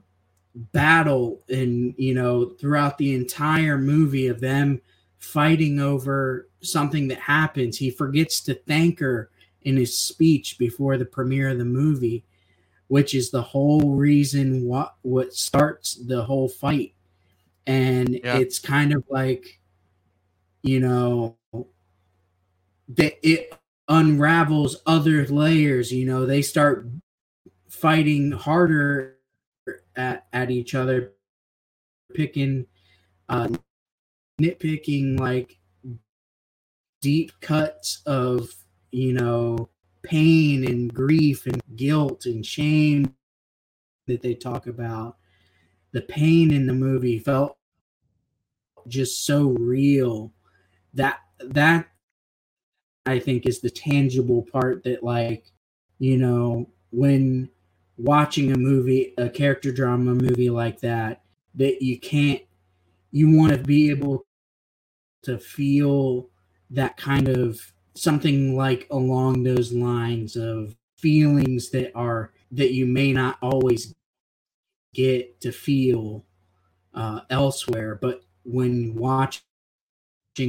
battle and you know throughout the entire movie of them fighting over something that happens he forgets to thank her in his speech before the premiere of the movie which is the whole reason what what starts the whole fight and Yeah. it's kind of like you know that it unravels other layers you know they start fighting harder at, at each other picking uh nitpicking like deep cuts of you know pain and grief and guilt and shame that they talk about. The pain in the movie felt just so real. That that i think is the tangible part that like you know when watching a movie a character drama movie like that that you can't you want to be able to feel that kind of something like along those lines of feelings that are that you may not always get to feel uh, elsewhere but when watching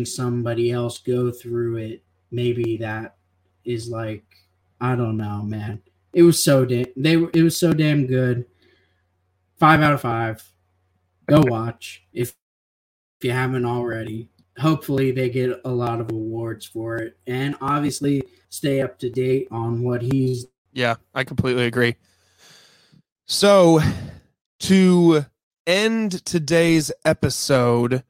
somebody else go through it maybe that is like i don't know man. It was so damn they were it was so damn good. Five out of five. Go watch if if you haven't already. Hopefully they get a lot of awards for it and obviously stay up to date on what he's Yeah, I completely agree. So, to end today's episode,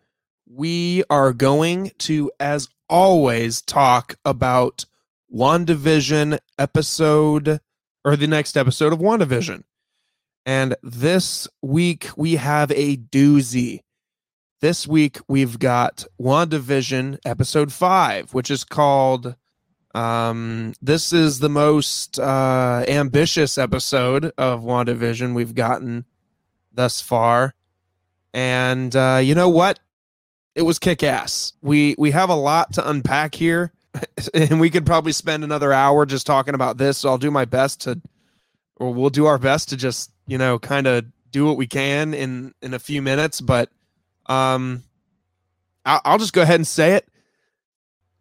we are going to, as always talk about WandaVision episode or the next episode of WandaVision. And this week we have a doozy. This week we've got WandaVision episode 5, which is called um this is the most uh ambitious episode of WandaVision we've gotten thus far. And uh you know what? It was kick ass. We we have a lot to unpack here and we could probably spend another hour just talking about this. So I'll do my best to or we'll do our best to just, you know, kind of do what we can in in a few minutes, but um I'll, I'll just go ahead and say it.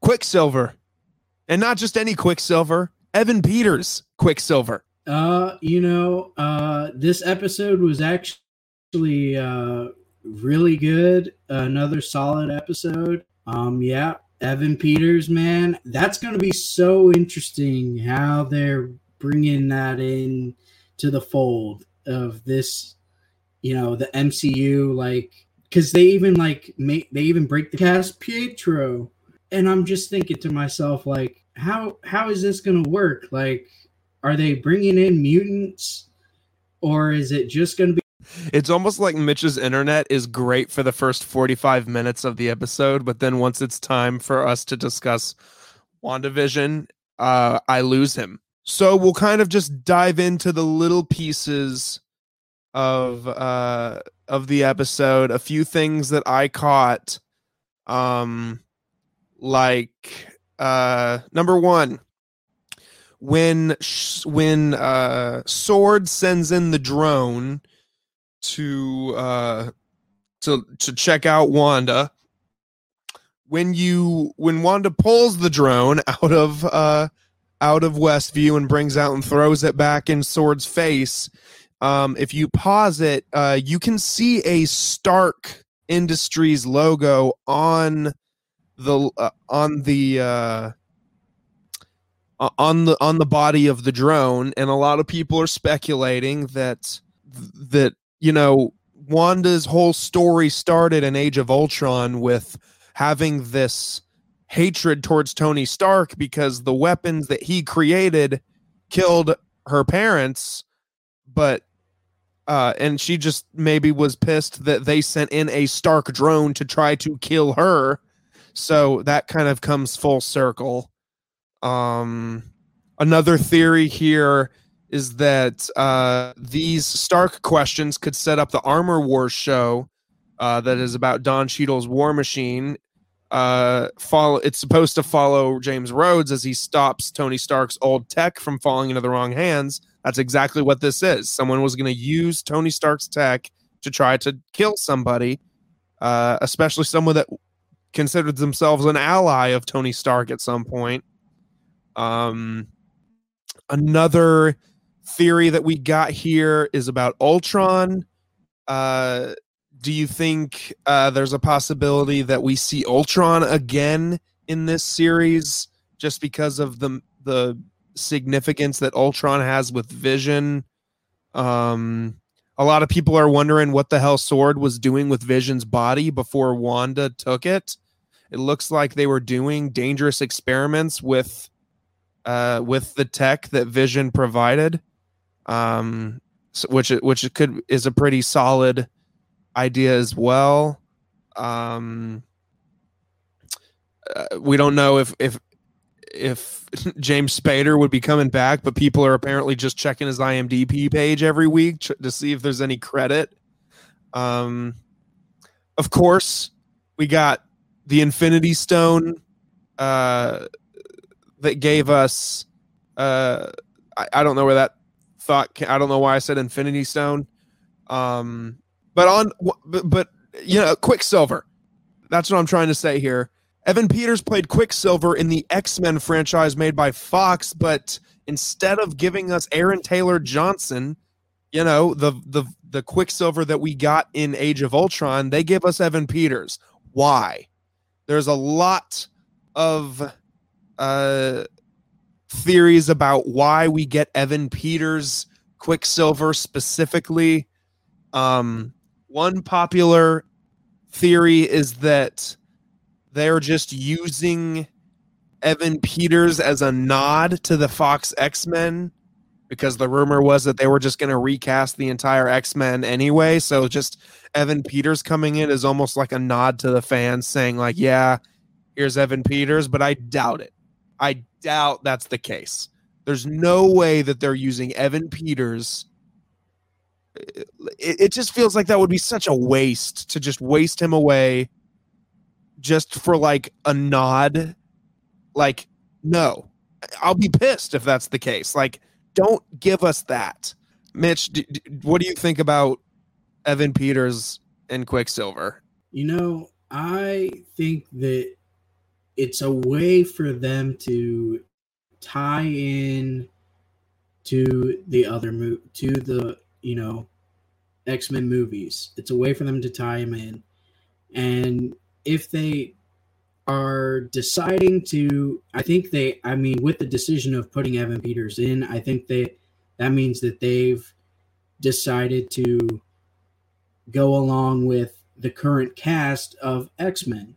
Quicksilver and not just any Quicksilver, Evan Peters Quicksilver. Uh, you know, uh, this episode was actually uh really good. Another solid episode. Um, yeah, Evan Peters, man, that's going to be so interesting how they're bringing that in to the fold of this, you know, the MCU, like because they even like make they even break the cast Pietro, and I'm just thinking to myself like how how is this going to work? Like, are they bringing in mutants, or is it just going to be? It's almost like Mitch's internet is great for the first 45 minutes of the episode, but then once it's time for us to discuss WandaVision, uh, I lose him. So we'll kind of just dive into the little pieces of uh of the episode, a few things that I caught um like uh, number one, when when uh, Sword sends in the drone to uh, to to check out Wanda, when you when Wanda pulls the drone out of uh, out of Westview and brings out and throws it back in Sword's face, um, if you pause it, uh, you can see a Stark Industries logo on the uh, on the uh, on the on the body of the drone, and a lot of people are speculating that that you know Wanda's whole story started in Age of Ultron with having this hatred towards Tony Stark because the weapons that he created killed her parents, but uh, and she just maybe was pissed that they sent in a Stark drone to try to kill her so that kind of comes full circle. Um, another theory here is that uh, these Stark questions could set up the Armor Wars show uh, that is about Don Cheadle's War Machine. Uh, follow. It's supposed to follow James Rhodes as he stops Tony Stark's old tech from falling into the wrong hands. That's exactly what this is. Someone was going to use Tony Stark's tech to try to kill somebody, uh, especially someone that considered themselves an ally of Tony Stark at some point. Um, another theory that we got here is about Ultron. Uh, do you think uh, there's a possibility that we see Ultron again in this series just because of the the significance that Ultron has with Vision? Um, a lot of people are wondering what the hell Sword was doing with Vision's body before Wanda took it. It looks like they were doing dangerous experiments with uh, with the tech that Vision provided, um, so, which which could is a pretty solid idea as well. Um, uh, we don't know if if if James Spader would be coming back, but people are apparently just checking his IMDb page every week to see if there's any credit. Um, of course, we got the Infinity Stone uh, that gave us. Uh, I, I don't know where that thought. I don't know why I said Infinity Stone. Um, but on, but, but you know, Quicksilver. That's what I'm trying to say here. Evan Peters played Quicksilver in the X Men franchise made by Fox, but instead of giving us Aaron Taylor Johnson, you know, the the the Quicksilver that we got in Age of Ultron, they give us Evan Peters. Why? There's a lot of uh, theories about why we get Evan Peters Quicksilver specifically. Um, one popular theory is that they're just using Evan Peters as a nod to the Fox X Men because the rumor was that they were just going to recast the entire X Men anyway. So just Evan Peters coming in is almost like a nod to the fans saying, like, yeah, here's Evan Peters, but I doubt it. I doubt that's the case. There's no way that they're using Evan Peters. It, it just feels like that would be such a waste to just waste him away just for like a nod. Like, no, I'll be pissed if that's the case. Like, don't give us that. Mitch, what do you think about Evan Peters and Quicksilver? You know, I think that it's a way for them to tie in to the other move to the you know X-Men movies. It's a way for them to tie them in. And if they are deciding to I think they I mean with the decision of putting Evan Peters in, I think they that means that they've decided to go along with the current cast of X-Men.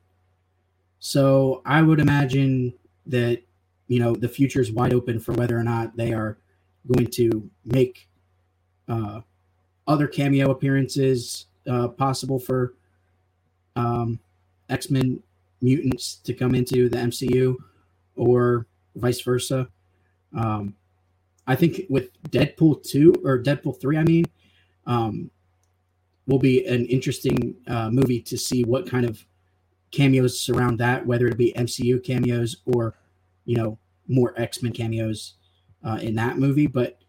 So I would imagine that you know the future is wide open for whether or not they are going to make uh, other cameo appearances uh, possible for um, X Men mutants to come into the MCU, or vice versa. Um, I think with Deadpool two or Deadpool three, I mean, um, will be an interesting uh, movie to see what kind of cameos around that, whether it be MCU cameos or you know more X Men cameos uh, in that movie. But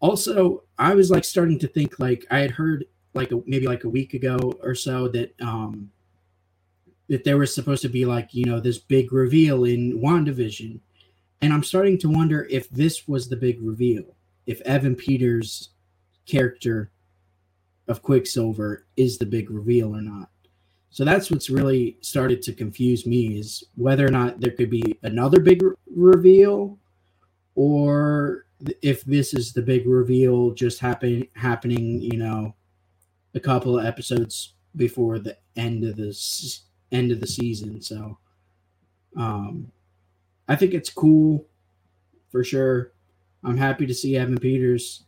also, I was like starting to think like I had heard like a, maybe like a week ago or so that um that there was supposed to be like you know this big reveal in WandaVision, and I'm starting to wonder if this was the big reveal, if Evan Peters' character of Quicksilver is the big reveal or not. So that's what's really started to confuse me is whether or not there could be another big re- reveal or if this is the big reveal just happen happening, you know, a couple of episodes before the end of the end of the season. So um I think it's cool for sure. I'm happy to see Evan Peters.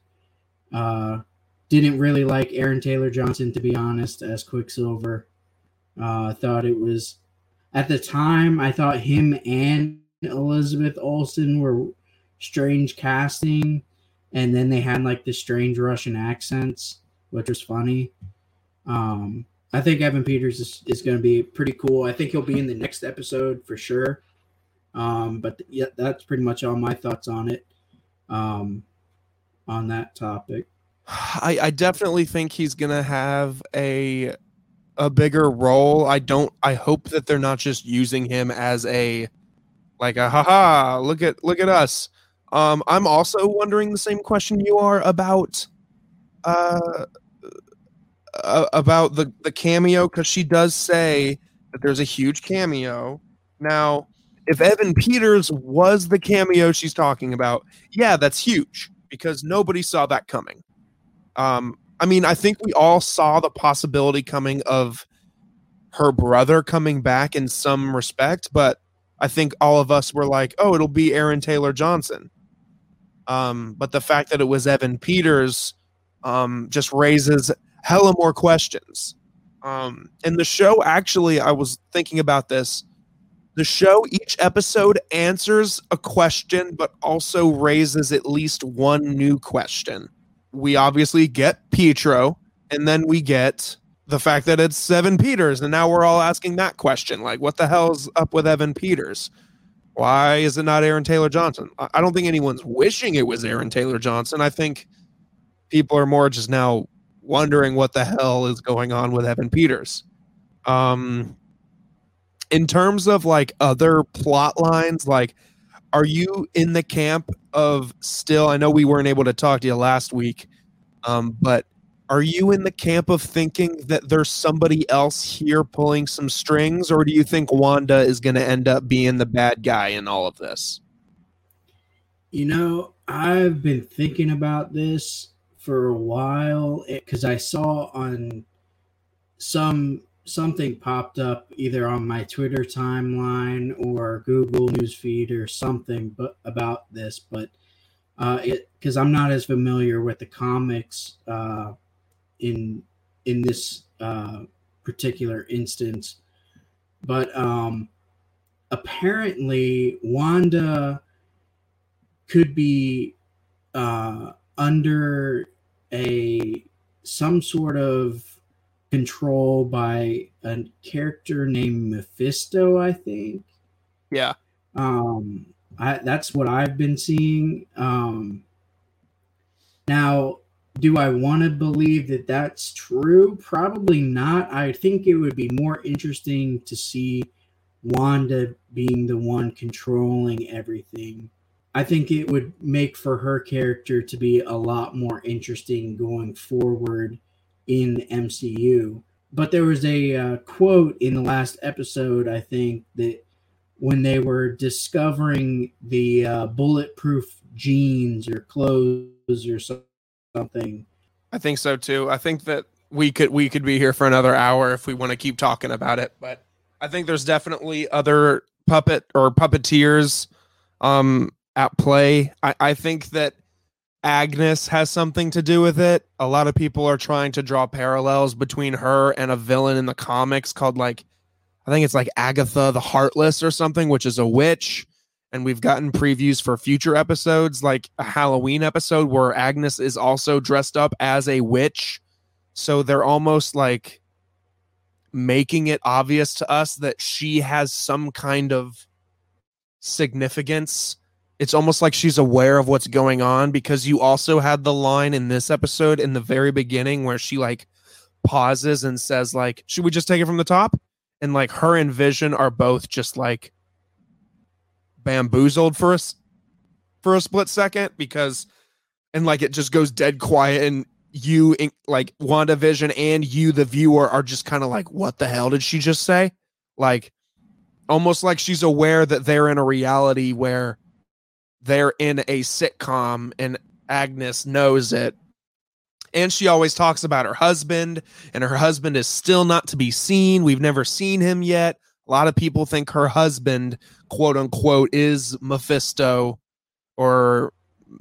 Uh didn't really like Aaron Taylor Johnson to be honest as Quicksilver. Uh, I thought it was at the time. I thought him and Elizabeth Olsen were strange casting, and then they had like the strange Russian accents, which was funny. Um, I think Evan Peters is, is going to be pretty cool. I think he'll be in the next episode for sure. Um, but yeah, that's pretty much all my thoughts on it. Um, on that topic. I, I definitely think he's gonna have a a bigger role. I don't I hope that they're not just using him as a like a haha, look at look at us. Um I'm also wondering the same question you are about uh, uh about the the cameo cuz she does say that there's a huge cameo. Now, if Evan Peters was the cameo she's talking about, yeah, that's huge because nobody saw that coming. Um I mean, I think we all saw the possibility coming of her brother coming back in some respect, but I think all of us were like, "Oh, it'll be Aaron Taylor Johnson." Um, but the fact that it was Evan Peters um, just raises hella more questions. Um, and the show actually, I was thinking about this. The show, each episode answers a question, but also raises at least one new question we obviously get Pietro, and then we get the fact that it's Evan Peters, and now we're all asking that question: like, what the hell's up with Evan Peters? Why is it not Aaron Taylor Johnson? I don't think anyone's wishing it was Aaron Taylor Johnson. I think people are more just now wondering what the hell is going on with Evan Peters. Um, in terms of like other plot lines, like are you in the camp of still? I know we weren't able to talk to you last week, um, but are you in the camp of thinking that there's somebody else here pulling some strings, or do you think Wanda is going to end up being the bad guy in all of this? You know, I've been thinking about this for a while because I saw on some something popped up either on my Twitter timeline or Google newsfeed or something but about this, but uh, it because I'm not as familiar with the comics uh, in in this uh, particular instance, but um, apparently Wanda could be uh, under a some sort of control by a character named Mephisto, I think. Yeah. Um, I that's what I've been seeing. Um, now, do I want to believe that that's true? Probably not. I think it would be more interesting to see Wanda being the one controlling everything. I think it would make for her character to be a lot more interesting going forward in MCU. But there was a uh, quote in the last episode, I think, that when they were discovering the uh, bulletproof jeans or clothes or something. I think so too. I think that we could we could be here for another hour if we want to keep talking about it, but I think there's definitely other puppet or puppeteers um at play. I, I think that Agnes has something to do with it. A lot of people are trying to draw parallels between her and a villain in the comics called like I think it's like Agatha the Heartless or something, which is a witch. And we've gotten previews for future episodes, like a Halloween episode where Agnes is also dressed up as a witch. So they're almost like making it obvious to us that she has some kind of significance. It's almost like she's aware of what's going on because you also had the line in this episode in the very beginning where she like pauses and says like, "Should we just take it from the top?" And like her and Vision are both just like bamboozled for us for a split second because and like it just goes dead quiet and you like WandaVision and you the viewer are just kind of like what the hell did she just say? Like almost like she's aware that they're in a reality where they're in a sitcom and Agnes knows it. And she always talks about her husband, and her husband is still not to be seen. We've never seen him yet. A lot of people think her husband, quote unquote, is Mephisto or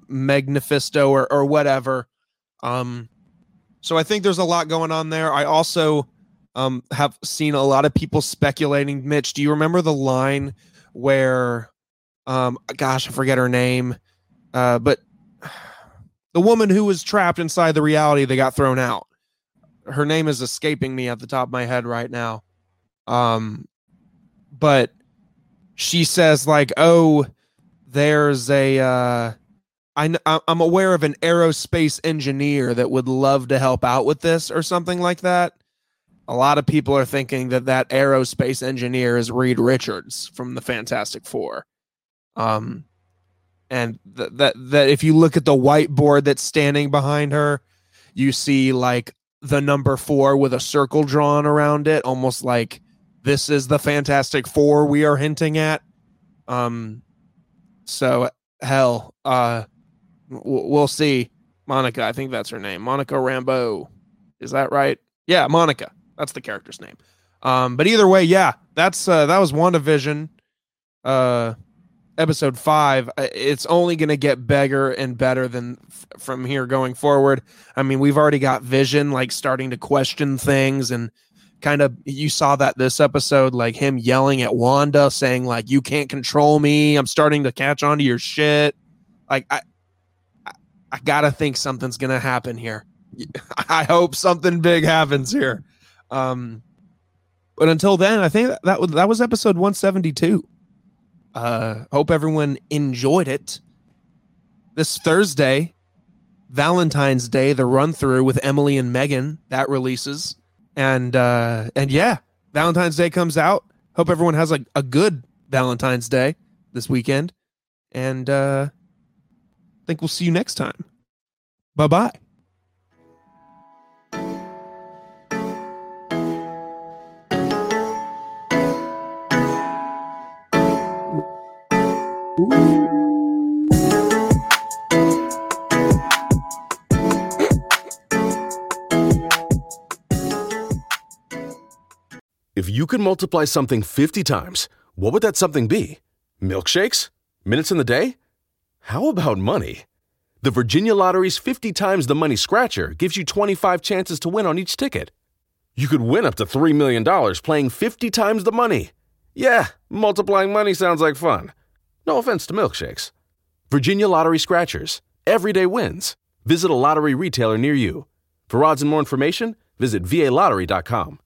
Magnifisto or, or whatever. Um, so I think there's a lot going on there. I also um, have seen a lot of people speculating. Mitch, do you remember the line where, um, gosh, I forget her name, uh, but the woman who was trapped inside the reality they got thrown out. Her name is escaping me at the top of my head right now. Um, but she says like, "Oh, there's a uh, I, I'm aware of an aerospace engineer that would love to help out with this or something like that. A lot of people are thinking that that aerospace engineer is Reed Richards from the Fantastic Four. Um, and th- that that if you look at the whiteboard that's standing behind her, you see like the number four with a circle drawn around it, almost like this is the Fantastic Four we are hinting at. Um, so hell, uh, we'll see. Monica, I think that's her name. Monica Rambeau. Is that right? Yeah, Monica. That's the character's name. Um, but either way, yeah, that's uh, that was WandaVision. Uh, episode five. It's only going to get bigger and better than f- from here going forward. I mean, we've already got Vision like starting to question things and kind of you saw that this episode like him yelling at Wanda saying like you can't control me. I'm starting to catch on to your shit. Like I I gotta think something's gonna happen here. I hope something big happens here. Um, but until then, I think that, that was that was episode 172. Uh, hope everyone enjoyed it. This Thursday, Valentine's Day, the run through with Emily and Megan that releases, and uh, and yeah, Valentine's Day comes out. Hope everyone has a, a good Valentine's Day this weekend, and uh, I think we'll see you next time. Bye bye. If you could multiply something 50 times, what would that something be? Milkshakes? Minutes in the day? How about money? The Virginia Lottery's 50 times the money scratcher gives you 25 chances to win on each ticket. You could win up to $3 million playing 50 times the money. Yeah, multiplying money sounds like fun. No offense to milkshakes. Virginia Lottery Scratchers. Everyday wins. Visit a lottery retailer near you. For odds and more information, visit VALottery.com.